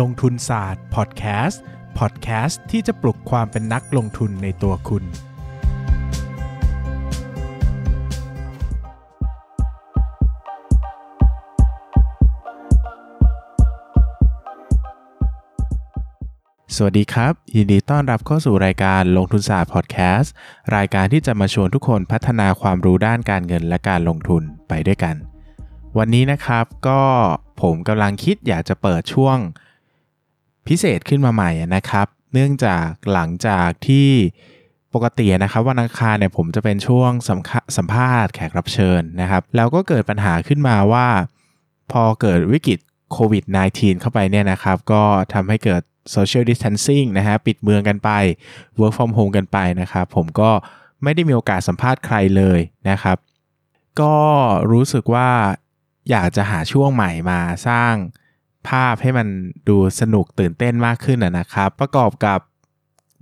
ลงทุนศาสตร์พอดแคสต์พอดแคสต์ที่จะปลุกความเป็นนักลงทุนในตัวคุณ สวัสดีครับ ยินดีต้อนรับเข้าสู่รายการลงทุนศาสตร์พอดแคสต์รายการที่จะมาชวนทุกคนพัฒนาความรู้ด้านการเงินและการลงทุนไปด้วยกัน วันนี้นะครับก็ผมกำลังคิดอยากจะเปิดช่วง พิเศษขึ้นมาใหม่นะครับ เนื่องจากหลังจากที่ปกตินะครับวันอังคารเนี่ยผมจะเป็นช่วงสัมภาสัมภาษณ์แขกรับเชิญนะครับ แล้วก็เกิดปัญหาขึ้นมาว่า พอเกิดวิกฤตโควิด -19 เข้าไปเนี่ยนะครับ ก็ทำให้เกิด social distancing นะฮะปิดเมืองกันไป work from home กันไปนะครับ ผมก็ไม่ได้มีโอกาสสัมภาษณ์ใครเลยนะครับ ก็รู้สึกว่าอยากจะหาช่วงใหม่มาสร้าง ภาพให้มันดูสนุกตื่นเต้นมากขึ้นนะครับ ประกอบกับ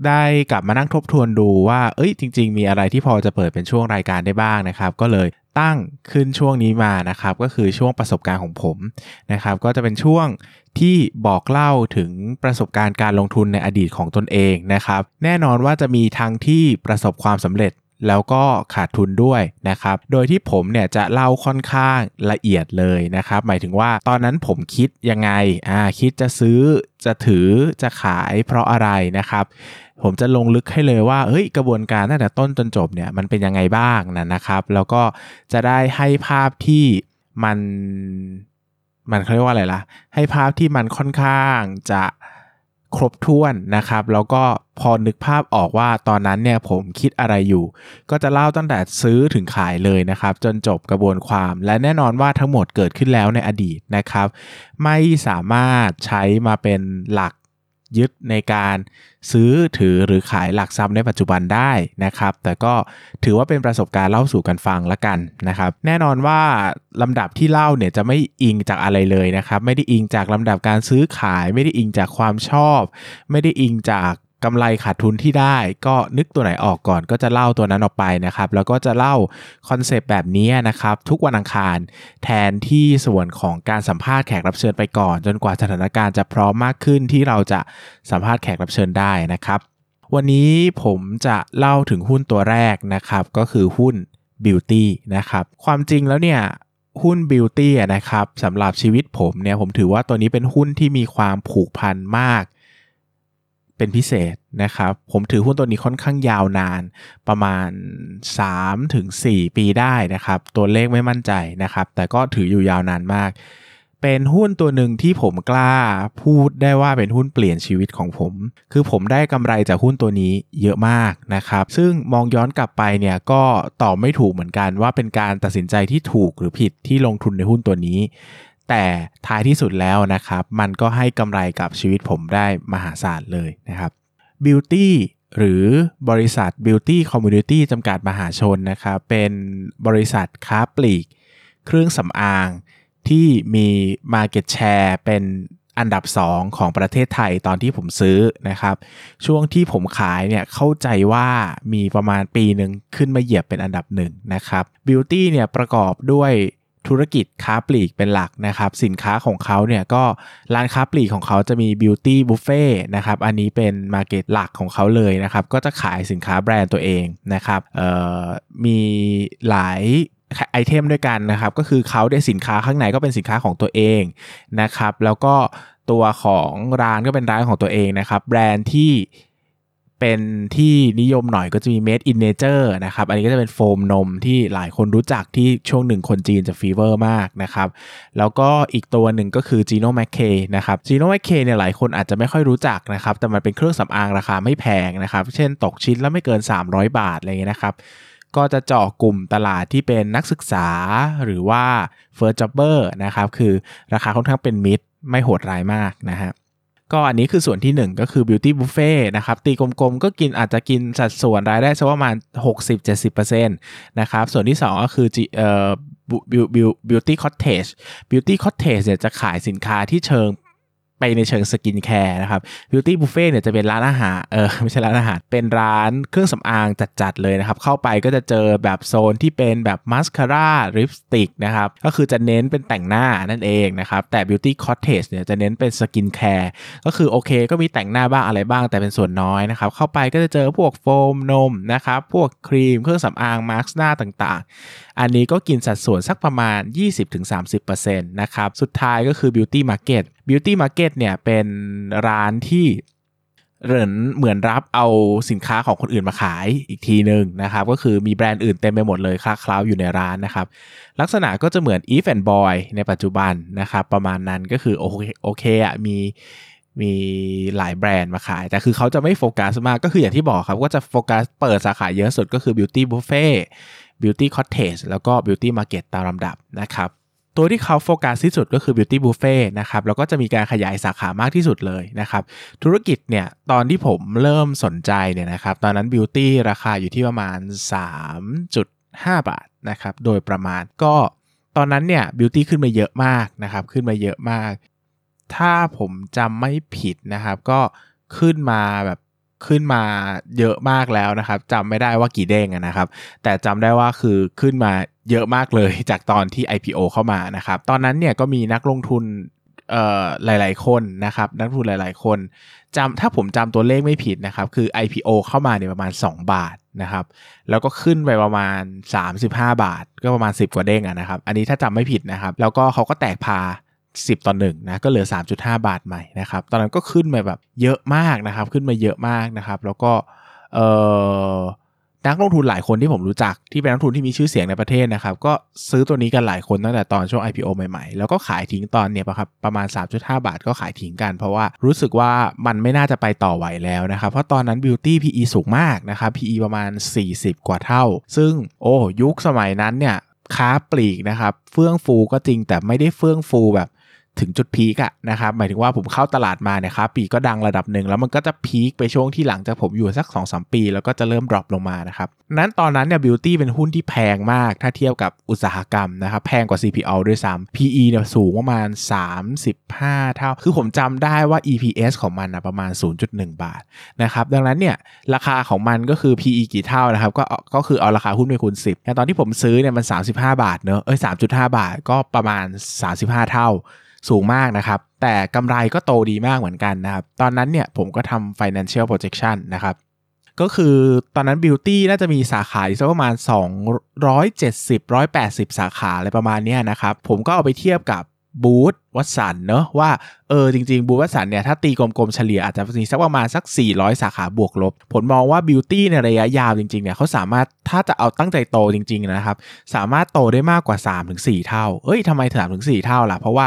ได้กลับมานั่งทบทวนดูว่า เอ้ย จริง ๆ มีอะไรที่พอจะเปิดเป็นช่วงรายการได้บ้างนะครับ ก็เลยตั้งขึ้นช่วงนี้มานะครับ ก็คือช่วงประสบการณ์ของผมนะครับ ก็จะเป็นช่วงที่บอกเล่าถึงประสบการณ์การลงทุนในอดีตของตนเองนะครับ แน่นอนว่าจะมีทั้งที่ประสบความสำเร็จ แล้วก็ขาดทุนด้วยนะครับ โดยที่ผมเนี่ยจะเล่าค่อนข้างละเอียดเลยนะครับ หมายถึงว่าตอนนั้นผมคิดยังไง อ่า คิดจะซื้อ จะถือ จะขายเพราะอะไรนะครับ ผมจะลงลึกให้เลยว่า เฮ้ย กระบวนการตั้งแต่ต้นจนจบเนี่ย มันเป็นยังไงบ้างนะนะครับ แล้วก็จะได้ให้ภาพที่มัน มันเขาเรียกว่าอะไรล่ะ ให้ภาพที่มันค่อนข้างจะ ครบถ้วนนะครับ แล้วก็พอนึกภาพออกว่าตอนนั้นเนี่ยผมคิดอะไรอยู่ ก็จะเล่าตั้งแต่ซื้อถึงขายเลยนะครับ จนจบกระบวนความ และแน่นอนว่าทั้งหมดเกิดขึ้นแล้วในอดีตนะครับ ไม่สามารถใช้มาเป็นหลัก ยึดในการซื้อถือหรือขายหลักทรัพย์ในปัจจุบันได้นะครับ แต่ก็ถือว่าเป็นประสบการณ์เล่าสู่กันฟังละกันนะครับ แน่นอนว่าลำดับที่เล่าเนี่ยจะไม่อิงจากอะไรเลยนะครับ ไม่ได้อิงจากลำดับการซื้อขาย ไม่ได้อิงจากความชอบ ไม่ได้อิงจาก กำไรขาดทุนที่ได้ ก็นึกตัวไหนออกก่อนก็จะเล่าตัวนั้นออกไปนะครับ แล้วก็จะเล่าคอนเซปต์แบบนี้นะครับ ทุกวันอังคารแทนที่ส่วนของการสัมภาษณ์แขกรับเชิญไปก่อน จนกว่าสถานการณ์จะพร้อมมากขึ้นที่เราจะสัมภาษณ์แขกรับเชิญได้นะครับ วันนี้ผมจะเล่าถึงหุ้นตัวแรกนะครับ ก็คือหุ้น Beauty นะครับความจริงแล้วเนี่ยหุ้น Beauty นะครับสำหรับชีวิตผมเนี่ยผมถือว่าตัวนี้เป็นหุ้นที่มีความผูกพันมาก เป็นพิเศษนะครับ ผมถือหุ้นตัวนี้ค่อนข้างยาวนานประมาณ 3-4 ปีได้นะครับ ตัวเลขไม่มั่นใจนะครับ แต่ก็ถืออยู่ยาวนานมาก เป็นหุ้นตัวหนึ่งที่ผมกล้าพูดได้ว่าเป็นหุ้นเปลี่ยนชีวิตของผม คือผมได้กำไรจากหุ้นตัวนี้เยอะมากนะครับ ซึ่งมองย้อนกลับไปเนี่ยก็ตอบไม่ถูกเหมือนกันว่าเป็นการตัดสินใจที่ถูกหรือผิดที่ลงทุนในหุ้นตัวนี้ แต่ท้ายที่สุดแล้วนะครับ มันก็ให้กำไรกับชีวิตผมได้มหาศาลเลยนะครับ Beauty หรือบริษัท Beauty Community จำกัดมหาชนนะครับ เป็นบริษัทค้าปลีก เครื่องสำอางที่มี Market Share เป็นอันดับ 2 ของประเทศไทยตอนที่ผมซื้อนะครับ ช่วงที่ผมขายเนี่ยเข้าใจว่ามีประมาณปีหนึ่งขึ้นมาเหยียบเป็นอันดับหนึ่งนะครับ Beauty เนี่ยประกอบด้วย ธุรกิจค้าปลีกเป็นหลักนะครับ สินค้าของเขาเนี่ยก็ร้านค้าปลีกของเขาจะมี Beauty Buffet นะครับ อันนี้เป็น market หลักของเขาเลยนะครับ ก็จะขายสินค้าแบรนด์ตัวเองนะครับเอ่อมีหลาย item ด้วยกันนะครับ ก็คือเขาได้สินค้าข้างในก็เป็นสินค้าของตัวเองนะครับ แล้วก็ตัวของร้านก็เป็นร้านของตัวเองนะครับ แบรนด์ที่ เป็นที่นิยมหน่อยก็จะมี Made in Nature นะครับ อันนี้ก็จะเป็นโฟมนมที่หลายคนรู้จักที่ช่วงหนึ่งคนจีนจะ fever มากนะครับ แล้วก็อีกตัวหนึ่งก็คือ Gino m a c k a y นะครับ Gino m a c k a y เนี่ยหลายคนอาจจะไม่ค่อยรู้จักนะครับ แต่มันเป็นเครื่องสำอางราคาไม่แพงนะครับ เช่นตกชิ้นแล้วไม่เกิน 300 บาทอะไรเงี้ยนะครับก็จะเจาะกลุ่มตลาดที่เป็นนักศึกษาหรือว่า First Jobber นะครับ คือราคาค่อนข้างเป็นมิตรไม่โหดร้ายมากนะฮะ ก็อันนี้คือส่วนที่ 1 ก็คือ beauty buffet นะครับ ตีกลมๆ ก็กินอาจจะกินสัดส่วนรายได้สักประมาณ 60-70%นะครับ ส่วนที่ 2 ก็คือเอ่อ Beauty Cottage Beauty Cottage เนี่ยจะขายสินค้าที่เชิง ไปในเชิง skincare นะครับ Beauty Buffet เนี่ยจะเป็นร้านอาหารเออไม่ใช่ร้านอาหาร เป็นร้านเครื่องสำอางจัดๆเลยนะครับ เข้าไปก็จะเจอแบบโซนที่เป็นแบบมาสคาร่าลิปสติกนะครับ ก็คือจะเน้นเป็นแต่งหน้านั่นเองนะครับ แต่ Beauty Cottage เนี่ยจะเน้นเป็น skincare ก็คือโอเค ก็มีแต่งหน้าบ้างอะไรบ้างแต่เป็นส่วนน้อยนะครับ เข้าไปก็จะเจอพวกโฟมนมนะครับ พวกครีมเครื่องสำอางมาร์กหน้าต่างๆ อันนี้ก็กินสัดส่วนสักประมาณ 20-30%นะครับ สุดท้ายก็คือ Beauty Market Beauty Market เนี่ยเป็นร้านที่เหมือนเหมือนรับเอาสินค้าของคนอื่นมาขายอีกทีหนึ่งนะครับก็คือมีแบรนด์อื่นเต็มไปหมดเลยคลาคล้าวอยู่ในร้านนะครับ ลักษณะก็จะเหมือน Eve and Boy ในปัจจุบันนะครับประมาณนั้นก็คือโอเคโอเคอะมีมีหลายแบรนด์มาขาย แต่คือเขาจะไม่โฟกัสมากก็คืออย่างที่บอกครับ ก็จะโฟกัสเปิดสาขาเยอะสุดก็คือ Beauty Buffet Beauty Cottage แล้วก็ Beauty Market ตามลำดับนะครับ ตัวที่เขาโฟกัสที่สุดก็คือ Beauty Buffet นะครับแล้วก็จะมีการขยายสาขามากที่สุดเลยนะครับธุรกิจเนี่ยตอนที่ผมเริ่มสนใจเนี่ยนะครับตอนนั้น Beauty ราคาอยู่ที่ประมาณ 3.5 บาทนะครับโดยประมาณก็ตอนนั้นเนี่ย Beauty ขึ้นมาเยอะมากนะครับขึ้นมาเยอะมาก ถ้าผมจำไม่ผิดนะครับ ก็ขึ้นมาแบบ ขึ้นมาเยอะมากแล้วนะครับจำไม่ได้ว่ากี่เด้งนะครับ แต่จำได้ว่าคือขึ้นมาเยอะมากเลยจากตอนที่ IPO เข้ามานะครับ ตอนนั้นเนี่ยก็มีนักลงทุนหลาย ๆ คนนะครับ นักลงทุนหลาย ๆ คนจำถ้าผมจำตัวเลขไม่ผิดนะครับ คือ IPO เข้ามาเนี่ยประมาณ 2 บาทนะครับ แล้วก็ขึ้นไปประมาณ 35 บาท ก็ประมาณ 10 กว่าเด้งนะครับ อันนี้ถ้าจำไม่ผิดนะครับ แล้วก็เขาก็แตกพา 10 ต่อ1นะก็เหลือ 3.5 บาทใหม่นะครับตอนนั้นก็ขึ้นมาแบบเยอะมากนะครับ ขึ้นมาเยอะมากนะครับ แล้วก็เอ่อนักลงทุนหลายคนที่ผมรู้จักที่เป็นนักทุนที่มีชื่อเสียงในประเทศนะครับ ก็ซื้อตัวนี้กันหลายคนตั้งแต่ตอนช่วง IPO ใหม่ๆ แล้วก็ขายทิ้งตอนเนี่ยครับประมาณ 3.5 บาทก็ขายทิ้งกัน เพราะว่ารู้สึกว่ามันไม่น่าจะไปต่อไหวแล้วนะครับ เพราะตอนนั้น Beauty PE สูงมากนะครับ PE ประมาณ 40 กว่าเท่า ซึ่งโอ้ยุคสมัยนั้นเนี่ยค้าปลีกนะครับ เฟื่องฟูก็จริงแต่ไม่ได้เฟื่องฟูแบบ ถึงจุด peak อะนะครับหมายถึงว่าผมเข้าตลาดมาเนี่ยครับ Beauty ก็ดังระดับหนึ่งแล้วมันก็จะ peak ไปช่วงที่หลังจากผมอยู่สัก2อสปี แล้วก็จะเริ่ม drop ลงมานะครับนั้นตอนนั้นเนี่ย Beauty เป็นหุ้นที่แพงมากถ้าเทียบกับอุตสาหกรรมนะครับแพงกว่า CPALL ด้วยซ้ำ PE เนี่ยสูงประมาณ 35 เท่า คือผมจำได้ว่า EPS ของมันนะประมาณ 0.1 บาทนะครับดังนั้นเนี่ยราคาของมันก็คือ PE กี่เท่านะครับก็ก็คือเอาราคาหุ้นไปคูณ 10แต่ตอนที่ผมซื้อเนี่ยมัน 35 บาทเนอะเอ้ย3.5 บาทก็ประมาณ 35 เท่า สูงมากนะครับ แต่กำไรก็โตดีมากเหมือนกันนะครับ ตอนนั้นเนี่ยผมก็ทำ financial projection นะครับ ก็คือตอนนั้น Beauty น่าจะมีสาขาอยู่สักประมาณ 270 180 สาขาอะไรประมาณนี้นะครับ ผมก็เอาไปเทียบกับบูธ วัสันเนอะว่าเออจริง ๆ Boots Watsons เนี่ยถ้าตีกลมๆเฉลี่ยอาจจะมีสักประมาณสัก 400 สาขาบวกลบ ผมมองว่า Beauty ในระยะยาวจริงๆเนี่ยเขาสามารถถ้าจะเอาตั้งใจโตจริง ๆ นะครับ สามารถโตได้มากกว่า 3-4 เท่า เอ้ยทำไมถึงถึง4เท่าล่ะ เพราะว่า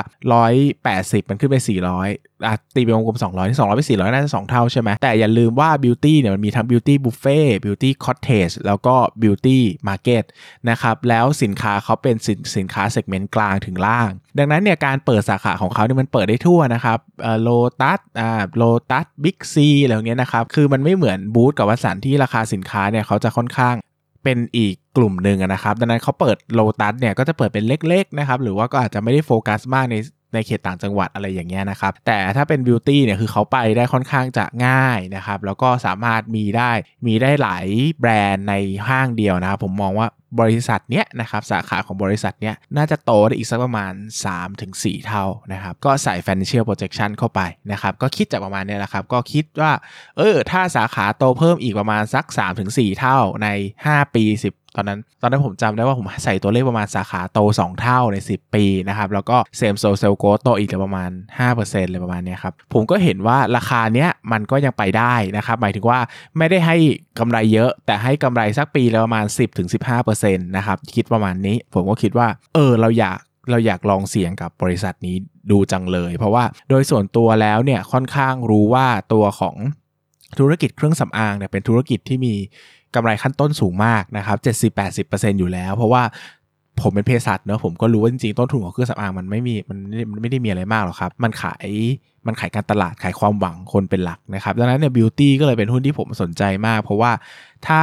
180 มันขึ้นไป 400อะตีเป็นวงกลม 200ที่200 ไป 400 น่าจะ 2 เท่าใช่ไหมแต่อย่าลืมว่า Beauty เนี่ยมันมีทั้ง Beauty Buffet Beauty Cottage แล้วก็ Beauty Market นะครับแล้วสินค้าเขาเป็นสินสินค้า segment กลางถึงล่าง ดังนั้นเนี่ยการเปิดสาขาของเขาเนี่ยมันเปิดได้ทั่วนะครับโลตัสอ่าโลตัสบิ๊กซีอะไรเงี้ยนะครับ คือมันไม่เหมือน Boots กับ Watsons ที่ราคาสินค้าเนี่ยเขาจะค่อนข้างเป็นอีกกลุ่มหนึ่งนะครับ ดังนั้นเขาเปิดโลตัสเนี่ยก็จะเปิดเป็นเล็กๆนะครับ หรือว่าก็อาจจะไม่ได้โฟกัสมากใน ในเขตต่างจังหวัดอะไรอย่างเงี้ยนะครับ แต่ถ้าเป็น Beauty เนี่ยคือเขาไปได้ค่อนข้างจะง่ายนะครับ แล้วก็สามารถมีได้มีได้หลายแบรนด์ในห้างเดียวนะครับ ผมมองว่าบริษัทเนี้ยนะครับสาขาของบริษัทเนี้ยน่าจะโตได้อีกสักประมาณ 3-4 เท่านะครับ ก็ใส่ financial projection เข้าไปนะครับ ก็คิดจากประมาณเนี้ยแหละครับ ก็คิดว่า เออ ถ้าสาขาโตเพิ่มอีกประมาณสัก 3-4 เท่าใน 5 ปี 10 ตอนนั้นตอนนั้นผมจำได้ว่าผมใส่ตัวเลขประมาณสาขาโต 2 เท่าใน 10 ปีนะครับ แล้วก็ same-store sales growth โตอีกประมาณ 5%เลยประมาณนี้ครับ ผมก็เห็นว่าราคาเนี้ยมันก็ยังไปได้นะครับ หมายถึงว่าไม่ได้ให้กำไรเยอะ แต่ให้กำไรสักปีละประมาณ 10-15%นะครับคิดประมาณนี้ ผมก็คิดว่า เออเราอยากเราอยากลองเสี่ยงกับบริษัทนี้ดูจังเลย เพราะว่าโดยส่วนตัวแล้วเนี่ยค่อนข้างรู้ว่าตัวของธุรกิจเครื่องสำอางเนี่ยเป็นธุรกิจที่มี กำไรขั้นต้นสูงมากนะครับ70-80%อยู่แล้ว เพราะว่าผมเป็นเภสัชเนอะผมก็รู้ว่าจริงๆต้นทุนของเครื่องสำอางมันไม่มีมันมันไม่ได้มีอะไรมากหรอกครับ มันขายมันขายการตลาดขายความหวังคนเป็นหลักนะครับดังนั้นเนี่ย Beauty ก็เลยเป็นหุ้นที่ผมสนใจมาก เพราะว่าถ้า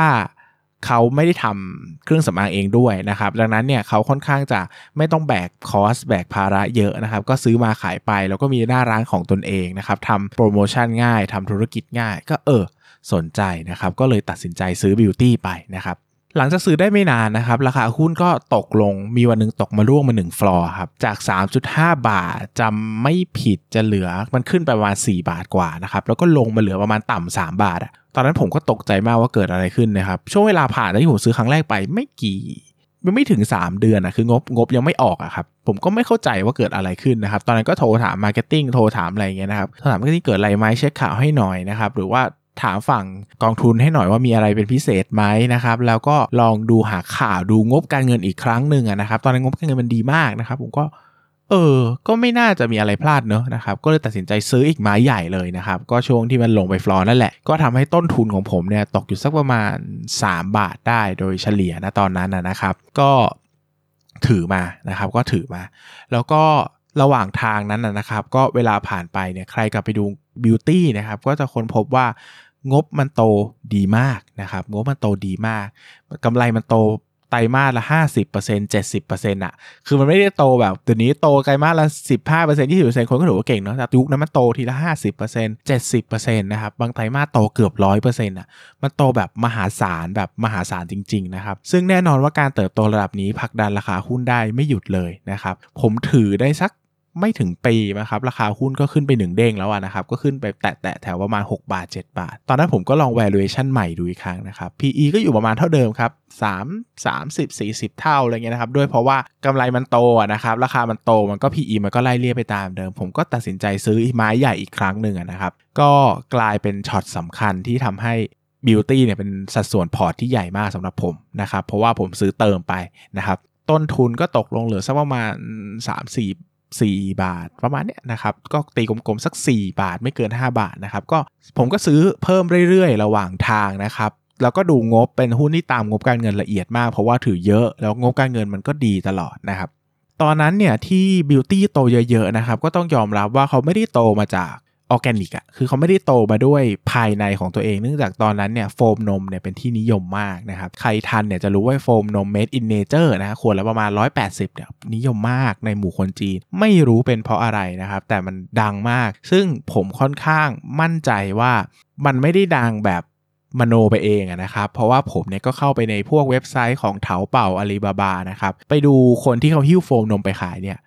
เขาไม่ได้ทำเครื่องสำอางเองด้วยนะครับ ดังนั้นเนี่ยเขาค่อนข้างจะไม่ต้องแบก cost แบกภาระเยอะนะครับ ก็ซื้อมาขายไปแล้วก็มีหน้าร้านของตนเองนะครับทำโปรโมชั่นง่ายทำธุรกิจง่าย ก็เออ สนใจนะครับ ก็เลยตัดสินใจซื้อ Beauty ไปนะครับ หลังจากซื้อได้ไม่นานนะครับ ราคาหุ้นก็ตกลงมีวันหนึงตกมาร่วงมา1ฟลอร์ครับ จาก 3.5 บาทจำไม่ผิดจะเหลือมันขึ้นไปประมาณ 4 บาทกว่านะครับ แล้วก็ลงมาเหลือประมาณต่ำ3บาทอะตอนนั้นผมก็ตกใจมากว่าเกิดอะไรขึ้นนะครับ ช่วงเวลาผ่านที่ผมซื้อครั้งแรกไปไม่กี่มันไม่ถึง 3 เดือนอะคืองบงบยังไม่ออกอะครับผมก็ไม่เข้าใจว่าเกิดอะไรขึ้นนะครับ ตอนนั้นก็โทรถาม marketing โทรถามอะไรเงี้ยนะครับโทรถาม marketing เกิดอะไรไหมเช็คข่าวให้หน่อยนะครับ หรือว่า ถามฝั่งกองทุนให้หน่อยว่ามีอะไรเป็นพิเศษไหมนะครับ แล้วก็ลองดูหาข่าวดูงบการเงินอีกครั้งหนึ่งนะครับ ตอนนั้นงบการเงินมันดีมากนะครับ ผมก็เออ ก็ไม่น่าจะมีอะไรพลาดเนอะนะครับ ก็เลยตัดสินใจซื้ออีกไม้ใหญ่เลยนะครับ ก็ช่วงที่มันลงไปฟลอร์นั่นแหละ ก็ทำให้ต้นทุนของผมเนี่ยตกอยู่สักประมาณ 3 บาทได้โดยเฉลี่ยนะตอนนั้นนะครับ ก็ถือมานะครับ ก็ถือมา แล้วก็ระหว่างทางนั้นนะครับ ก็เวลาผ่านไปเนี่ย ใครกลับไปดูบิวตี้นะครับ ก็จะค้นพบว่า งบมันโตดีมากนะครับงบมันโตดีมากกำไรมันโตไตรมาสละ 50% 70%อะ คือมันไม่ได้โตแบบตัวนี้โตไตรมาสละ 15% 20%คนก็ถือว่าเก่งเนาะแต่ยุคนั้นมันโตทีละ 50% 70%นะครับ บางไตรมาสโตเกือบ 100%อะ มันโตแบบมหาศาลแบบมหาศาลจริง ๆ นะครับ ซึ่งแน่นอนว่าการเติบโตระดับนี้ผลักดันราคาหุ้นได้ไม่หยุดเลยนะครับ ผมถือได้สัก ไม่ถึงปีนะครับราคาหุ้นก็ขึ้นไปหนึ่งเด้งแล้วนะครับก็ขึ้นไปแตะแถวประมาณ 6 บาท 7 บาท ตอนนั้นผมก็ลอง valuation ใหม่ดูอีกครั้งนะครับ PE ก็อยู่ประมาณเท่าเดิมครับ3 30 40 เท่าอะไรเงี้ยนะครับด้วยเพราะว่ากำไรมันโตนะครับราคามันโตมันก็ PE มันก็ไล่เลี่ยไปตามเดิม ผมก็ตัดสินใจซื้อไม้ใหญ่อีกครั้งหนึ่งนะครับก็กลายเป็นช็อตสำคัญที่ทำให้ Beauty เนี่ยเป็นสัดส่วนพอร์ตที่ใหญ่มากสำหรับผมนะครับเพราะว่าผมซื้อเติมไปนะครับต้นทุนก็ตกลงเหลือสักประมาณ 3 4 4 บาทประมาณเนี้ยนะครับก็ตีกลมๆสัก 4 บาทไม่เกิน 5 บาทนะครับก็ผมก็ซื้อเพิ่มเรื่อยๆ ระหว่างทางนะครับแล้วก็ดูงบเป็นหุ้นที่ตามงบการเงินละเอียดมาก เพราะว่าถือเยอะแล้วงบการเงินมันก็ดีตลอดนะครับตอนนั้นเนี่ยที่บิวตี้โตเยอะๆนะครับก็ต้องยอมรับว่าเขาไม่ได้โตมาจาก ออแกนิกอะคือเขาไม่ได้โตมาด้วยภายในของตัวเอง เนื่องจากตอนนั้นเนี่ยโฟมนมเนี่ยเป็นที่นิยมมากนะครับ ใครทันเนี่ยจะรู้ว่าโฟมนม made in nature นะขวดละประมาณ 180เนี่ยนิยมมากในหมู่คนจีน ไม่รู้เป็นเพราะอะไรนะครับ แต่มันดังมาก ซึ่งผมค่อนข้างมั่นใจว่ามันไม่ได้ดังแบบมโนไปเองนะครับ เพราะว่าผมเนี่ยก็เข้าไปในพวกเว็บไซต์ของ Taobao Alibaba นะครับ ไปดูคนที่เขาหิ้วโฟมนมไปขายเนี่ย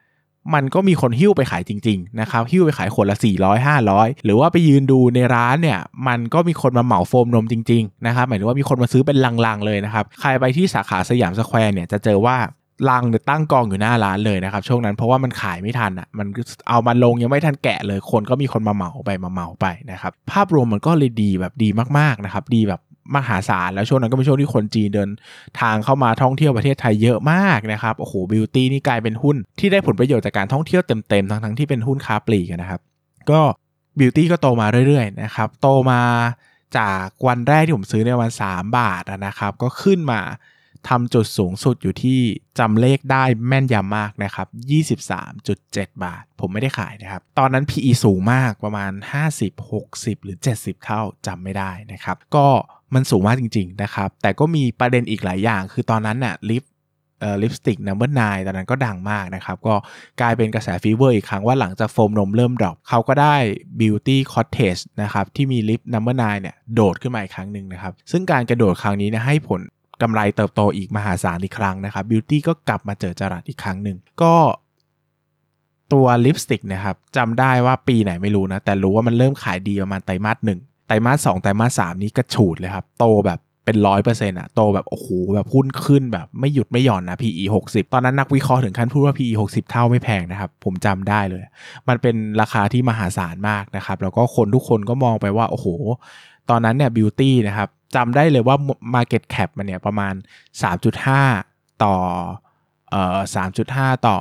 มันก็มีคนหิ้วไปขายจริงๆนะครับหิ้วไปขายขวดละ 400 500 หรือว่าไปยืนดูในร้านเนี่ยมันก็มีคนมาเหมาโฟมนมจริงๆนะครับหมายถึงว่ามีคนมาซื้อเป็นลังๆเลยนะครับใครไปที่สาขาสยามสแควร์เนี่ยจะเจอว่าลังเนี่ยตั้งกองอยู่หน้าร้านเลยนะครับช่วงนั้นเพราะว่ามันขายไม่ทันอะมันเอามาลงยังไม่ทันแกะเลยคนก็มีคนมาเหมาไปมาเหมาไปนะครับภาพรวมมันก็เลยดีแบบดีมากๆนะครับดีแบบ มหาศาลแล้วช่วงนั้นก็เป็นช่วงที่คนจีนเดิน ทางเข้ามาท่องเที่ยวประเทศไทยเยอะมากนะครับโอ้โหบิวตี้นี่กลายเป็นหุ้นที่ได้ผลประโยชน์จากการท่องเที่ยวเต็มๆทั้งๆที่เป็นหุ้นค้าปลีกนะครับ ก็บิวตี้ก็โตมาเรื่อยๆนะครับโตมาจากวันแรกที่ผมซื้อในวัน 3 บาทนะครับ ก็ขึ้นมา ทำจุดสูงสุดอยู่ที่จำเลขได้แม่นยำมากนะครับ 23.7 บาท ผมไม่ได้ขายนะครับ ตอนนั้น PE สูงมากประมาณ 50 60 หรือ 70 เท่าจำไม่ได้นะครับ ก็มันสูงมากจริง ๆ นะครับ แต่ก็มีประเด็นอีกหลายอย่าง คือตอนนั้นน่ะลิปเอ่อลิปสติก number one ตอนนั้นก็ดังมากนะครับ ก็กลายเป็นกระแส fever อีกครั้งว่าหลังจากโฟมนมเริ่ม drop เขาก็ได้ Beauty Cottage นะครับ ที่มีลิป number one เนี่ย โดดขึ้นมาอีกครั้งหนึ่งนะครับ ซึ่งการกระโดดครั้งนี้นะให้ผล กำไรเติบโตอีกมหาศาลอีกครั้งนะครับ Beauty ก็กลับมาเจอจรัสอีกครั้งหนึ่งก็ตัวลิปสติกนะครับจำได้ว่าปีไหนไม่รู้นะ แต่รู้ว่ามันเริ่มขายดีประมาณไตรมาสหนึ่งไตรมาสสองไตรมาสสามนี้กระฉูดเลยครับ โตแบบเป็นร้อยเปอร์เซ็นต์อะโตแบบโอ้โหแบบหุ้นขึ้นแบบไม่หยุดไม่หย่อนนะ PE 60 ตอนนั้นนักวิเคราะห์ถึงขั้นพูดว่า PE 60 เท่าไม่แพงนะครับ ผมจำได้เลย มันเป็นราคาที่มหาศาลมากนะครับ แล้วก็คนทุกคนก็มองไปว่า โอ้โห ตอนนั้นเนี่ยบิวตี้นะครับ จำได้เลยว่า Market Cap มันเนี่ยประมาณ 3.5 ต่อเอ่อ3.5 ต่อ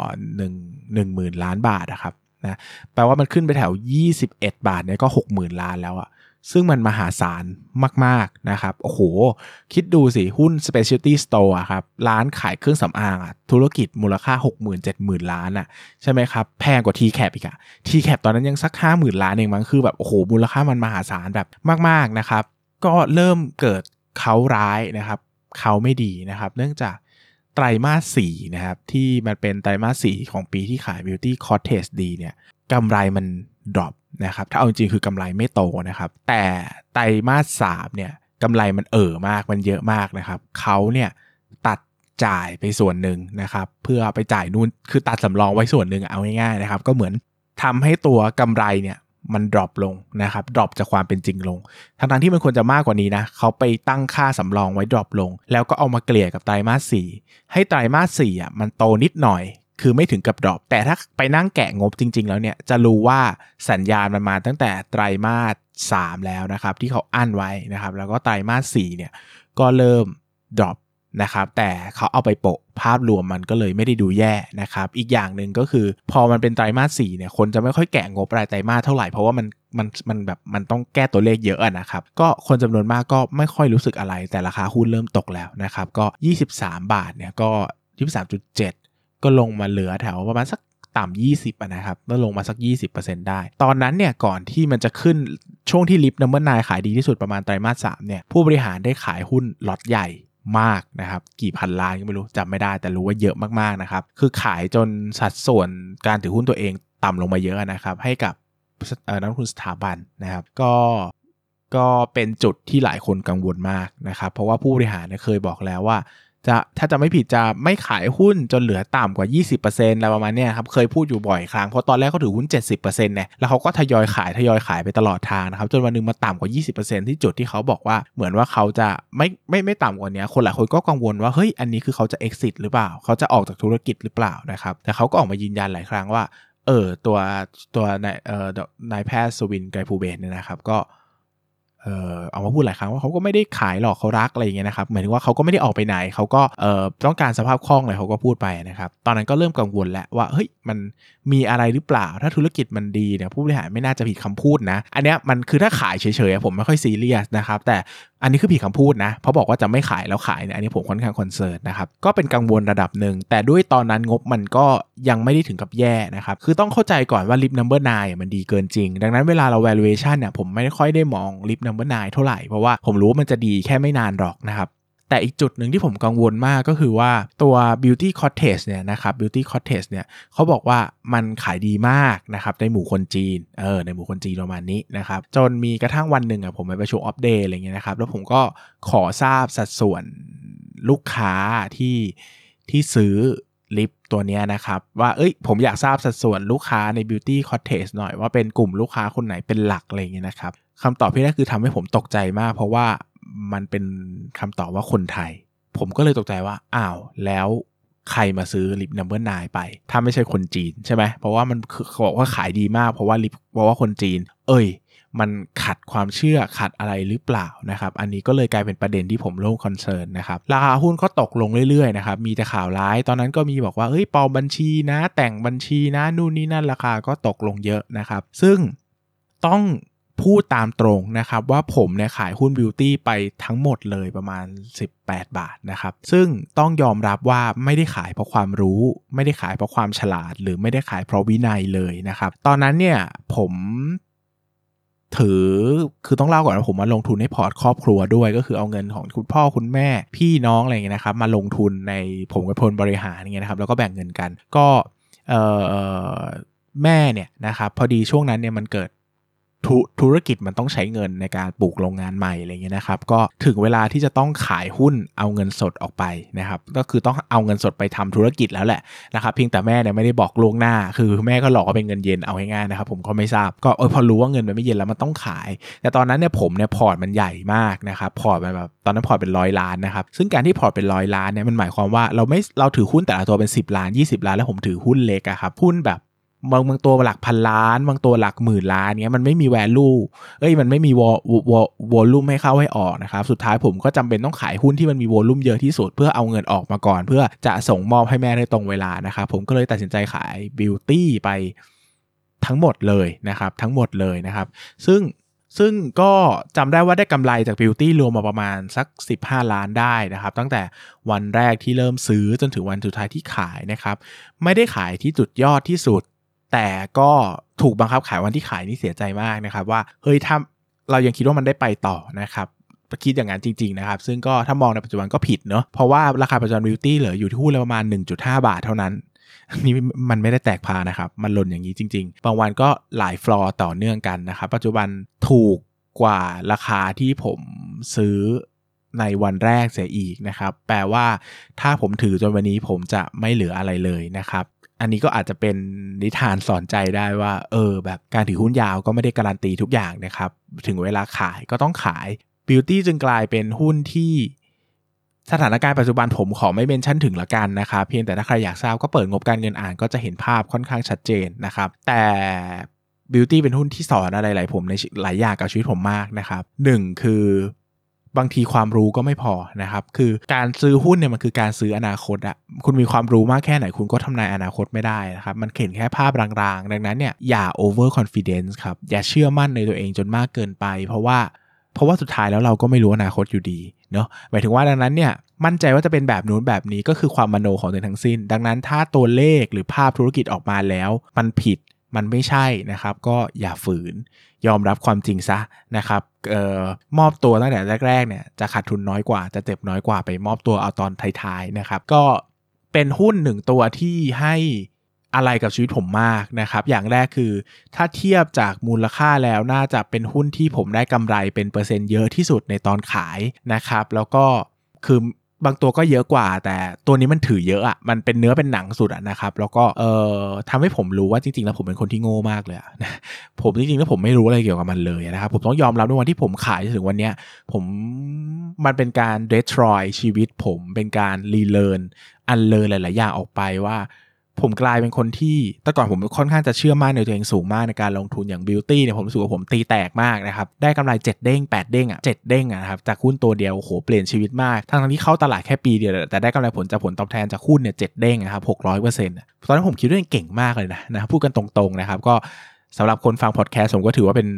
1 1หมื่นล้านบาทนะครับนะแปลว่ามันขึ้นไปแถว 21 บาทเนี่ยก็ 60,000 ล้านแล้วอะซึ่งมันมหาศาลมาก ๆ นะครับ โอ้โห คิดดูสิ หุ้น specialty store อะครับ ร้านขายเครื่องสำอางอะธุรกิจมูลค่า 60,000 70,000 ล้านอะใช่ไหมครับ แพงกว่า T-Cap อีกอะ T-Cap ตอนนั้นยังสัก 50,000 ล้านเองมั้งคือแบบ โอ้โห มูลค่ามันมหาศาลแบบมาก ๆ นะครับ ก็เริ่มเกิดเขาร้ายนะครับ เขาไม่ดีนะครับ เนื่องจากไตรมาสสี่นะครับ ที่มันเป็นไตรมาสสี่ของปีที่ขาย Beauty Cottage ดีเนี่ยกำไรมันดรอปนะครับถ้าเอาจริงคือกำไรไม่โตนะครับ แต่ไตรมาสสามเนี่ยกำไรมันเอ่อมากมันเยอะมากนะครับเขาเนี่ยตัดจ่ายไปส่วนหนึ่งนะครับ เพื่อไปจ่ายนู่นคือตัดสำรองไว้ส่วนหนึ่งเอาง่ายๆนะครับ ก็เหมือนทำให้ตัวกำไรเนี่ย มัน drop ลงนะครับ drop จากความเป็นจริงลงทั้งทั้งที่มันควรจะมากกว่านี้นะเขาไปตั้งค่าสำรองไว้ drop ลง แล้วก็เอามาเกลี่ยกับไตรมาสสี่ให้ไตรมาสสี่อะมันโตนิดหน่อย คือไม่ถึงกับ drop แต่ถ้าไปนั่งแกะงบจริง ๆ แล้วเนี่ยจะรู้ว่าสัญญาณมันมาตั้งแต่ไตรมาส3แล้วนะครับที่เขาอั้นไว้นะครับแล้วก็ไตรมาส4เนี่ยก็เริ่ม drop นะครับแต่เขาเอาไปโปะภาพรวมมันก็เลยไม่ได้ดูแย่นะครับอีกอย่างหนึ่งก็คือ พอมันเป็นไตรมาสสี่เนี่ยคนจะไม่ค่อยแกะงบรายไตรมาสเท่าไหร่เพราะว่ามันมันมันแบบมันต้องแก้ตัวเลขเยอะนะครับก็คนจำนวนมากก็ไม่ค่อยรู้สึกอะไรแต่ราคาหุ้นเริ่มตกแล้วนะครับก็ 23 บาทเนี่ยก็ 23.7 ก็ลงมาเหลือแถวประมาณสักต่ำ20นะครับแล้วลงมาสัก 20%ได้ ตอนนั้นเนี่ยก่อนที่มันจะขึ้นช่วงที่ลิฟต์นัมเบอร์นายขายดีที่สุดประมาณไตรมาส3เนี่ยผู้บริหารได้ขายหุ้นล็อตใหญ่ มากนะครับ กี่พันล้านก็ไม่รู้จำไม่ได้ แต่รู้ว่าเยอะมากๆนะครับ คือขายจนสัดส่วนการถือหุ้นตัวเองต่ำลงมาเยอะนะครับ ให้กับนักลงทุนสถาบันนะครับ ก็ก็เป็นจุดที่หลายคนกังวลมากนะครับ เพราะว่าผู้บริหารเคยบอกแล้วว่า จะถ้าจะไม่ผิดจะไม่ขายหุ้นจนเหลือต่ำกว่า 20%อะไรประมาณนี้ครับเคยพูดอยู่บ่อยครั้งเพราะตอนแรกเขาถือหุ้น 70%เนี่ยแล้วเขาก็ทยอยขายทยอยขายไปตลอดทางนะครับจนวันนึงมาต่ำกว่า 20%ที่จุดที่เขาบอกว่าเหมือนว่าเขาจะไม่ไม่ไม่ต่ำกว่านี้คนหลายคนก็กังวลว่าเฮ้ยอันนี้คือเขาจะ exit หรือเปล่า เขาจะออกจากธุรกิจหรือเปล่านะครับแต่เขาก็ออกมายืนยันหลายครั้งว่าเออตัวตัวนายเออนายแพทย์สวินไกรภูเบศเนี่ยนะครับก็ เออเอามาพูดหลายครั้งว่าเขาก็ไม่ได้ขายหรอกเขารักอะไรอย่างเงี้ยนะครับหมายถึงว่าเขาก็ไม่ได้ออกไปไหนเขาก็เออต้องการสภาพคล่องอะไรเขาก็พูดไปนะครับตอนนั้นก็เริ่มกังวลแล้วว่าเฮ้ยมันมีอะไรหรือเปล่า ถ้าธุรกิจมันดีเนี่ยผู้บริหารไม่น่าจะผิดคำพูดนะ อันเนี้ยมันคือถ้าขายเฉยๆผมไม่ค่อยซีเรียสนะครับแต่ อันนี้คือผิดคำพูดนะเพราะบอกว่าจะไม่ขายแล้วขายเนี่ยอันนี้ผมค่อนข้าง concern นะครับก็เป็นกังวลระดับหนึ่งแต่ด้วยตอนนั้นงบมันก็ยังไม่ได้ถึงกับแย่นะครับคือต้องเข้าใจก่อนว่าลิป number one มันดีเกินจริง ดังนั้นเวลาเรา valuation เนี่ยผมไม่ค่อยได้มองลิป number one เท่าไหร่เพราะว่าผมรู้ว่ามันจะดีแค่ไม่นานหรอกนะครับ แต่อีกจุดหนึ่งที่ผมกังวลมากก็คือว่าตัว beauty cottage เนี่ยนะครับ beauty cottage เนี่ยเขาบอกว่ามันขายดีมากนะครับในหมู่คนจีนเออในหมู่คนจีนประมาณนี้นะครับจนมีกระทั่งวันหนึ่งอะผมไปประชุมอัปเดตอะไรเงี้ยนะครับแล้วผมก็ขอทราบสัดส่วนลูกค้าที่ที่ซื้อลิฟตัวนี้นะครับ ว่าเอ้ยผมอยากทราบสัดส่วนลูกค้าใน beauty cottage หน่อยว่าเป็นกลุ่มลูกค้าคนไหนเป็นหลักอะไรเงี้ยนะครับคำตอบที่ได้คือทำให้ผมตกใจมาก เพราะว่า มันเป็นคำตอบว่าคนไทย ผมก็เลยตกใจว่าอ้าวแล้วใครมาซื้อลิปนัมเบอร์นไป ถ้าไม่ใช่คนจีนใช่ไหมเพราะว่ามันเขาบอกว่าขายดีมาก เพราะว่าลิปเพราะว่าคนจีน เอ้ย มันขัดความเชื่อขัดอะไรหรือเปล่านะครับ อันนี้ก็เลยกลายเป็นประเด็นที่ผมโล่งคอนเซิร์นนะครับ ราคาหุ้นก็ตกลงเรื่อยๆนะครับ มีแต่ข่าวร้าย ตอนนั้นก็มีบอกว่าเฮ้ยปลอมบัญชีนะ แต่งบัญชีนะนู่นนี่นั่นราคาก็ตกลงเยอะนะครับ ซึ่งต้อง พูดตามตรงนะครับว่าผมเนี่ยขายหุ้นบิวตี้ไปทั้งหมดเลยประมาณ 18 บาทนะครับ ซึ่งต้องยอมรับว่าไม่ได้ขายเพราะความรู้ ไม่ได้ขายเพราะความฉลาด หรือไม่ได้ขายเพราะวินัยเลยนะครับ ตอนนั้นเนี่ยผมถือคือต้องเล่าก่อนว่าผมมาลงทุนในพอร์ตครอบครัวด้วย ก็คือเอาเงินของคุณพ่อคุณแม่ พี่น้องอะไรเงี้ยนะครับ มาลงทุนในผมกับพลบริหารเงี้ยนะครับ แล้วก็แบ่งเงินกัน ก็แม่เนี่ยนะครับพอดีช่วงนั้นเนี่ยมันเกิด ธุรกิจมันต้องใช้เงินในการปลูกโรงงานใหม่อะไรเงี้ยนะครับ ก็ถึงเวลาที่จะต้องขายหุ้นเอาเงินสดออกไปนะครับ ก็คือต้องเอาเงินสดไปทำธุรกิจแล้วแหละนะครับ เพียงแต่แม่เนี่ยไม่ได้บอกล่วงหน้า คือแม่ก็หลอกว่าเป็นเงินเย็นเอาง่ายๆนะครับ ผมก็ไม่ทราบ ก็เออพอรู้ว่าเงินมันไม่เย็นแล้วมันต้องขาย แต่ตอนนั้นเนี่ยผมเนี่ยพอร์ตมันใหญ่มากนะครับ พอร์ตมันแบบตอนนั้นพอร์ตเป็นร้อยล้านนะครับ ซึ่งการที่พอร์ตเป็นร้อยล้านเนี่ยมันหมายความว่าเราไม่เราถือหุ้นแต่ละตัวเป็น 10 ล้าน 20 ล้าน แล้วผมถือหุ้นเล็กอะครับหุ้นแบบ บางบางตัวหลักพันล้าน บางตัวหลักหมื่นล้านเนี้ยมันไม่มี value เอ้ยมันไม่มีวอวอ volume ให้เข้าให้ออกนะครับ สุดท้ายผมก็จำเป็นต้องขายหุ้นที่มันมี volume เยอะที่สุด เพื่อเอาเงินออกมาก่อน เพื่อจะส่งมอบให้แม่ได้ตรงเวลานะครับผมก็เลยตัดสินใจขาย Beauty ไปทั้งหมดเลยนะครับ ทั้งหมดเลยนะครับ ซึ่งซึ่งก็จำได้ว่าได้กำไรจากบิวตี้รวมมาประมาณสัก 15 ล้านได้นะครับ ตั้งแต่วันแรกที่เริ่มซื้อจนถึงวันสุดท้ายที่ขายนะครับ ไม่ได้ขายที่จุดยอดที่สุด แต่ก็ถูกบังคับขายวันที่ขายนี่เสียใจมากนะครับ ว่าเฮ้ยถ้าเรายังคิดว่ามันได้ไปต่อนะครับคิดอย่างนั้นจริงๆนะครับ ซึ่งก็ถ้ามองในปัจจุบันก็ผิดเนาะเพราะว่าราคาปัจจุบันบิวตี้เหลืออยู่ที่หุ้นละประมาณ 1.5 บาทเท่านั้นนี่มันไม่ได้แตกพานะครับ มันหล่นอย่างนี้จริง ๆ บางวันก็หลายฟลอร์ต่อเนื่องกันนะครับ ปัจจุบันถูกกว่าราคาที่ผมซื้อในวันแรกเสียอีกนะครับ แปลว่าถ้าผมถือจนวันนี้ผมจะไม่เหลืออะไรเลยนะครับ อันนี้ก็อาจจะเป็นนิทานสอนใจได้ว่า เออ แบบการถือหุ้นยาวก็ไม่ได้การันตีทุกอย่างนะครับ ถึงเวลาขายก็ต้องขาย Beauty จึงกลายเป็นหุ้นที่สถานการณ์ปัจจุบันผมขอไม่เมนชั่นถึงละกันนะครับเพียงแต่ถ้าใครอยากทราบก็เปิดงบการเงินอ่านก็จะเห็นภาพค่อนข้างชัดเจนนะครับ แต่ Beauty เป็นหุ้นที่สอนอะไรหลายผมในหลายอย่างกับชีวิตผมมากนะครับหนึ่งคือ บางทีความรู้ก็ไม่พอนะครับ คือการซื้อหุ้นเนี่ยมันคือการซื้ออนาคตอะคุณมีความรู้มากแค่ไหนคุณก็ทำนายอนาคตไม่ได้นะครับ มันเห็นแค่ภาพรางๆ ดังนั้นเนี่ยอย่า over confidence ครับ อย่าเชื่อมั่นในตัวเองจนมากเกินไป เพราะว่าเพราะว่าสุดท้ายแล้วเราก็ไม่รู้อนาคตอยู่ดีเนาะหมายถึงว่าดังนั้นเนี่ยมั่นใจว่าจะเป็นแบบนู้นแบบนี้ก็คือความมโนของตัวทั้งสิ้น ดังนั้นถ้าตัวเลขหรือภาพธุรกิจออกมาแล้ว มันผิด มันไม่ใช่นะครับ ก็อย่าฝืน ยอมรับความจริงซะนะครับออมอบตัวตั้งแต่แรกๆเนี่ยจะขาดทุนน้อยกว่าจะเจ็บน้อยกว่าไปมอบตัวเอาตอนท้ายๆนะครับ ก็เป็นหุ้นหนึ่งตัวที่ให้อะไรกับชีวิตผมมากนะครับ อย่างแรกคือ ถ้าเทียบจากมูลค่าแล้วน่าจะเป็นหุ้นที่ผมได้กำไรเป็นเปอร์เซ็นต์เยอะที่สุดในตอนขายนะครับ แล้วก็คือ บางตัวก็เยอะกว่า แต่ตัวนี้มันถือเยอะอะ่ะมันเป็นเนื้อเป็นหนังสุดอะนะครับ แล้วก็เอ่อทำให้ผมรู้ว่าจริงๆแล้วผมเป็นคนที่โง่มากเลยผมจริงๆแล้วผมไม่รู้อะไรเกี่ยวกับมันเลยนะครับ ผมต้องยอมรับในวันที่ผมขายถึงวันนี้ผมมันเป็นการ destroy ชีวิตผมเป็นการ relearn unlearn หลายๆอย่างออกไปว่า ผมกลายเป็นคนที่แต่ก่อนผมค่อนข้างจะเชื่อมั่นในตัวเองสูงมากในการลงทุนอย่างบิวตี้เนี่ยผมรู้สึกว่าผมตีแตกมากนะครับ ได้กำไร 7 เด้ง 8 เด้งอะ7เด้งอะครับจากหุ้นตัวเดียวโหเปลี่ยนชีวิตมาก ทั้งที่เข้าตลาดแค่ปีเดียว แต่ได้กำไรผลจากผลตอบแทนจากหุ้นเนี่ยเจ็ดเด้งนะครับหกร้อยเปอร์เซ็นต์ตอนนั้นผมคิดว่าเก่งมากเลยนะนะพูดกันตรงๆนะครับก็สำหรับคนฟังพอดแคสต์ผมก็ถือว่าเป็น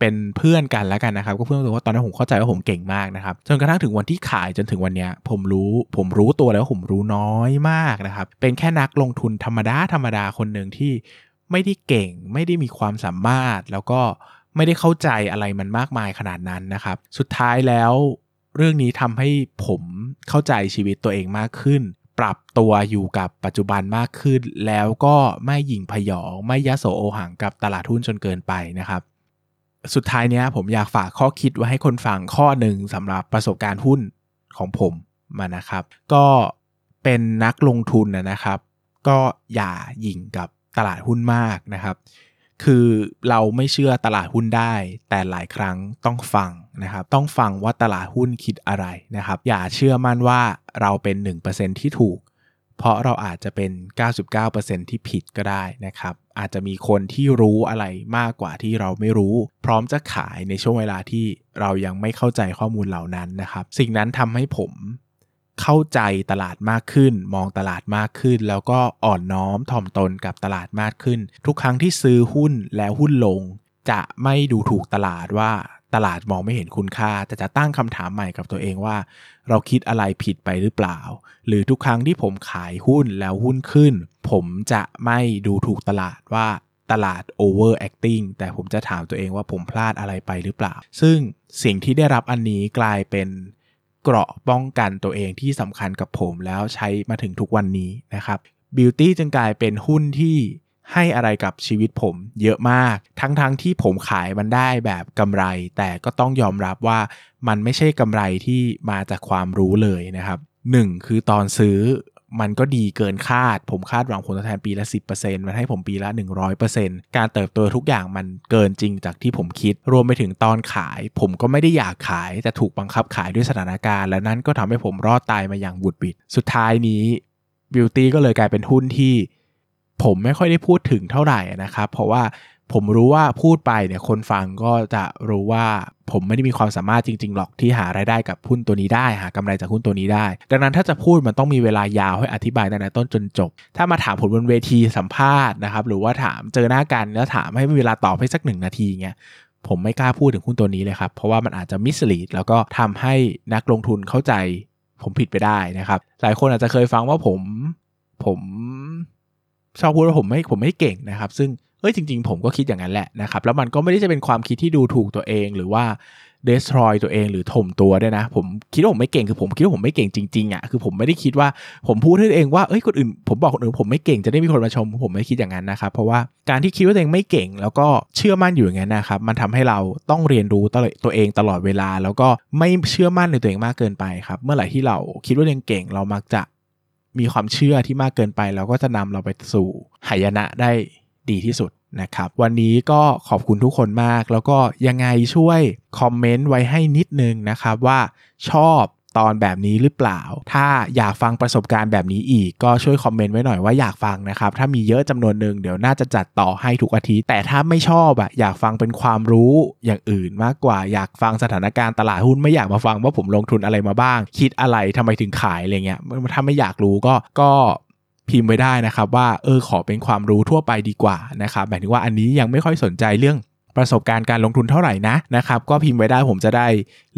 เป็นเพื่อนกันแล้วกันนะครับ ก็เพื่อนรู้ว่าตอนนั้นผมเข้าใจว่าผมเก่งมากนะครับจนกระทั่งถึงวันที่ขายจนถึงวันนี้ผมรู้ผมรู้ตัวแล้วผมรู้น้อยมากนะครับ เป็นแค่นักลงทุนธรรมดาธรรมดาคนหนึ่งที่ไม่ได้เก่ง ไม่ได้มีความสามารถ แล้วก็ไม่ได้เข้าใจอะไรมันมากมายขนาดนั้นนะครับ สุดท้ายแล้วเรื่องนี้ทำให้ผมเข้าใจชีวิตตัวเองมากขึ้น ปรับตัวอยู่กับปัจจุบันมากขึ้น แล้วก็ไม่หยิ่งพยองไม่ยะโสโอหังกับตลาดหุ้นจนเกินไปนะครับ สุดท้ายเนี้ยผมอยากฝากข้อคิดไว้ให้คนฟังข้อหนึ่งสำหรับประสบการณ์หุ้นของผมมานะครับ ก็เป็นนักลงทุนนะครับ ก็อย่าหยิ่งกับตลาดหุ้นมากนะครับ คือเราไม่เชื่อตลาดหุ้นได้ แต่หลายครั้งต้องฟังนะครับ ต้องฟังว่าตลาดหุ้นคิดอะไรนะครับ อย่าเชื่อมั่นว่าเราเป็น 1%ที่ถูก เพราะเราอาจจะเป็น 99%ที่ผิดก็ได้นะครับ อาจจะมีคนที่รู้อะไรมากกว่าที่เราไม่รู้ พร้อมจะขายในช่วงเวลาที่เรายังไม่เข้าใจข้อมูลเหล่านั้นนะครับ สิ่งนั้นทำให้ผมเข้าใจตลาดมากขึ้น มองตลาดมากขึ้น แล้วก็อ่อนน้อมถ่อมตนกับตลาดมากขึ้น ทุกครั้งที่ซื้อหุ้นแล้วหุ้นลง จะไม่ดูถูกตลาดว่า ตลาดมองไม่เห็นคุณค่า แต่จะตั้งคำถามใหม่กับตัวเองว่า เราคิดอะไรผิดไปหรือเปล่า หรือทุกครั้งที่ผมขายหุ้นแล้วหุ้นขึ้น ผมจะไม่ดูถูกตลาดว่าตลาด over acting แต่ผมจะถามตัวเองว่าผมพลาดอะไรไปหรือเปล่า ซึ่งสิ่งที่ได้รับอันนี้กลายเป็นเกราะป้องกันตัวเองที่สำคัญกับผมแล้วใช้มาถึงทุกวันนี้นะครับ Beauty จึงกลายเป็นหุ้นที่ ให้อะไรกับชีวิตผมเยอะมาก ทั้งๆทที่ผมขายมันได้แบบกำไร แต่ก็ต้องยอมรับว่ามันไม่ใช่กำไรที่มาจากความรู้เลยนะครับ 1. คือตอนซื้อมันก็ดีเกินคาด ผมคาดหวังผลตอบแทนปีละ 10%มันให้ผมปีละ 100%การเติบโตทุกอย่างมันเกินจริงจากที่ผมคิด รวมไปถึงตอนขาย ผมก็ไม่ได้อยากขาย แต่ถูกบังคับขายด้วยสถานการณ์ และนั่นก็ทำให้ผมรอดตายมาอย่างบุดบิด สุดท้ายนี้บิวตี้ก็เลยกลายเป็นหุ้นที่ ผมไม่ค่อยได้พูดถึงเท่าไหร่นะครับ เพราะว่าผมรู้ว่าพูดไปเนี่ยคนฟังก็จะรู้ว่าผมไม่ได้มีความสามารถจริง ๆ หรอกที่หารายได้กับหุ้นตัวนี้ได้หากำไรจากหุ้นตัวนี้ได้ ดังนั้นถ้าจะพูดมันต้องมีเวลายาวให้อธิบายตั้งแต่ต้นจนจบ ถ้ามาถามผมบนเวทีสัมภาษณ์นะครับหรือว่าถามเจอหน้ากันแล้วถามให้มีเวลาตอบให้สักหนึ่งนาทีเงี้ยผมไม่กล้าพูดถึงหุ้นตัวนี้เลยครับเพราะว่ามันอาจจะมิสลีดแล้วก็ทำให้นักลงทุนเข้าใจผมผิดไปได้นะครับ หลายคนอาจจะเคยฟังว่าผมผม ชอบพูดว่าผมไม่ผมไม่เก่งนะครับ ซึ่งเอ้ยจริง ๆ ผมก็คิดอย่างนั้นแหละนะครับ แล้วมันก็ไม่ได้จะเป็นความคิดที่ดูถูกตัวเองหรือว่า destroy ตัวเองหรือถมตัวด้วยนะ ผมคิดว่าผมไม่เก่งคือผมคิดว่าผมไม่เก่งจริงๆอะ่ะคือผมไม่ได้คิดว่าผมพูดให้ตัวเองว่าเอ้ยคนอื่นผมบอกคนอื่นผมไม่เก่งจะได้มีคนมาชม ผมไม่คิดอย่างนั้นนะครับ เพราะว่าการที่คิดว่าตัวเองไม่เก่ง แล้วก็เชื่อมั่นอยู่อย่างนั้นนะครับมันทำให้เราต้องเรียนรู้ตัวเองตลอดเวลา แล้วก็ไม่เชื่อมั่นในตัวเองมากเกินไปครับ เมื่อไหร่ที่เราคิดว่าตัวเองเก่งเรามักจะ มีความเชื่อที่มากเกินไป เราก็จะนำเราไปสู่หายนะได้ดีที่สุดนะครับ วันนี้ก็ขอบคุณทุกคนมาก แล้วก็ยังไงช่วยคอมเมนต์ไว้ให้นิดนึงนะครับว่าชอบ ตอนแบบนี้หรือเปล่า ถ้าอยากฟังประสบการณ์แบบนี้อีก ก็ช่วยคอมเมนต์ไว้หน่อยว่าอยากฟังนะครับ ถ้ามีเยอะจำนวนหนึ่งเดี๋ยวน่าจะจัดต่อให้ทุกอาทิตย์ แต่ถ้าไม่ชอบอะอยากฟังเป็นความรู้อย่างอื่นมากกว่าอยากฟังสถานการณ์ตลาดหุ้นไม่อยากมาฟังว่าผมลงทุนอะไรมาบ้าง คิดอะไรทำไมถึงขายอะไรเงี้ยถ้าไม่อยากรู้ก็ก็พิมพ์ไว้ได้นะครับว่าเออขอเป็นความรู้ทั่วไปดีกว่านะครับหมายถึงว่าอันนี้ยังไม่ค่อยสนใจเรื่องประสบการณ์การลงทุนเท่าไหร่นะนะครับ ก็พิมพ์ไว้ได้ผมจะได้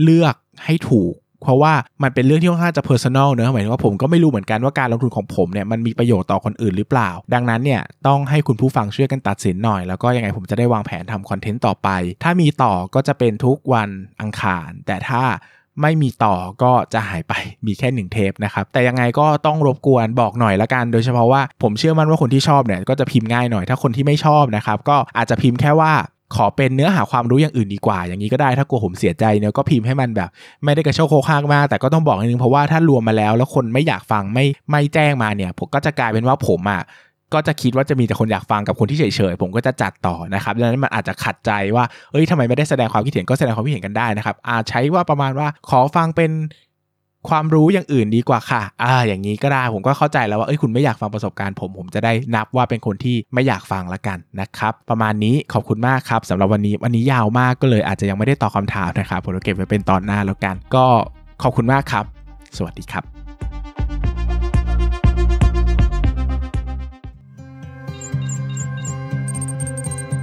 เลือกให้ถูก เพราะว่ามันเป็นเรื่องที่ค่อนข้างจะ personal เนอะหมายถึงว่าผมก็ไม่รู้เหมือนกันว่าการลงทุนของผมเนี่ยมันมีประโยชน์ต่อคนอื่นหรือเปล่า ดังนั้นเนี่ยต้องให้คุณผู้ฟังช่วยกันตัดสินหน่อย แล้วก็ยังไงผมจะได้วางแผนทำคอนเทนต์ต่อไป ถ้ามีต่อก็จะเป็นทุกวันอังคาร แต่ถ้าไม่มีต่อก็จะหายไปมีแค่หนึ่งเทปนะครับ แต่ยังไงก็ต้องรบกวนบอกหน่อยละกัน โดยเฉพาะว่าผมเชื่อมั่นว่าคนที่ชอบเนี่ยก็จะพิมพ์ง่ายหน่อย ถ้าคนที่ไม่ชอบนะครับก็อาจจะพิมพ์แค่ว่า ขอเป็นเนื้อหาความรู้อย่างอื่นดีกว่า อย่างนี้ก็ได้ถ้ากลัวผมเสียใจเนี่ยก็พิมพ์ให้มันแบบ ไม่ได้กระโชกโคกากมาก แต่ก็ต้องบอกนิดนึงเพราะว่าถ้ารวมมาแล้ว แล้วคนไม่อยากฟังไม่ไม่แจ้งมาเนี่ยผมก็จะกลายเป็นว่าผมอะก็จะคิดว่าจะมีแต่คนอยากฟังกับคนที่เฉยๆ ผมก็จะจัดต่อนะครับดังนั้นมันอาจจะขัดใจว่า เอ้ยทำไมไม่ได้แสดงความคิดเห็นก็แสดงความคิดเห็นกันได้นะครับอาจใช้ว่าประมาณว่าขอฟังเป็น ความรู้อย่างอื่นดีกว่าค่ะ อ่า อย่างนี้ก็ได้ ผมก็เข้าใจแล้วว่า เอ้ย คุณไม่อยากฟังประสบการณ์ผม ผมจะได้นับว่าเป็นคนที่ไม่อยากฟังละกันนะครับ ประมาณนี้ขอบคุณมากครับสำหรับวันนี้ วันนี้ยาวมากก็เลยอาจจะยังไม่ได้ตอบคาถามนะครับ ผมจะเก็บไว้เป็นตอนหน้าแล้วกัน ก็ขอบคุณมากครับ สวัสดีครับ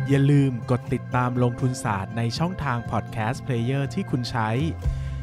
อย่าลืมกดติดตามลงทุนศาสตร์ในช่องทางพอดแคสต์เพลเยอร์ที่คุณใช้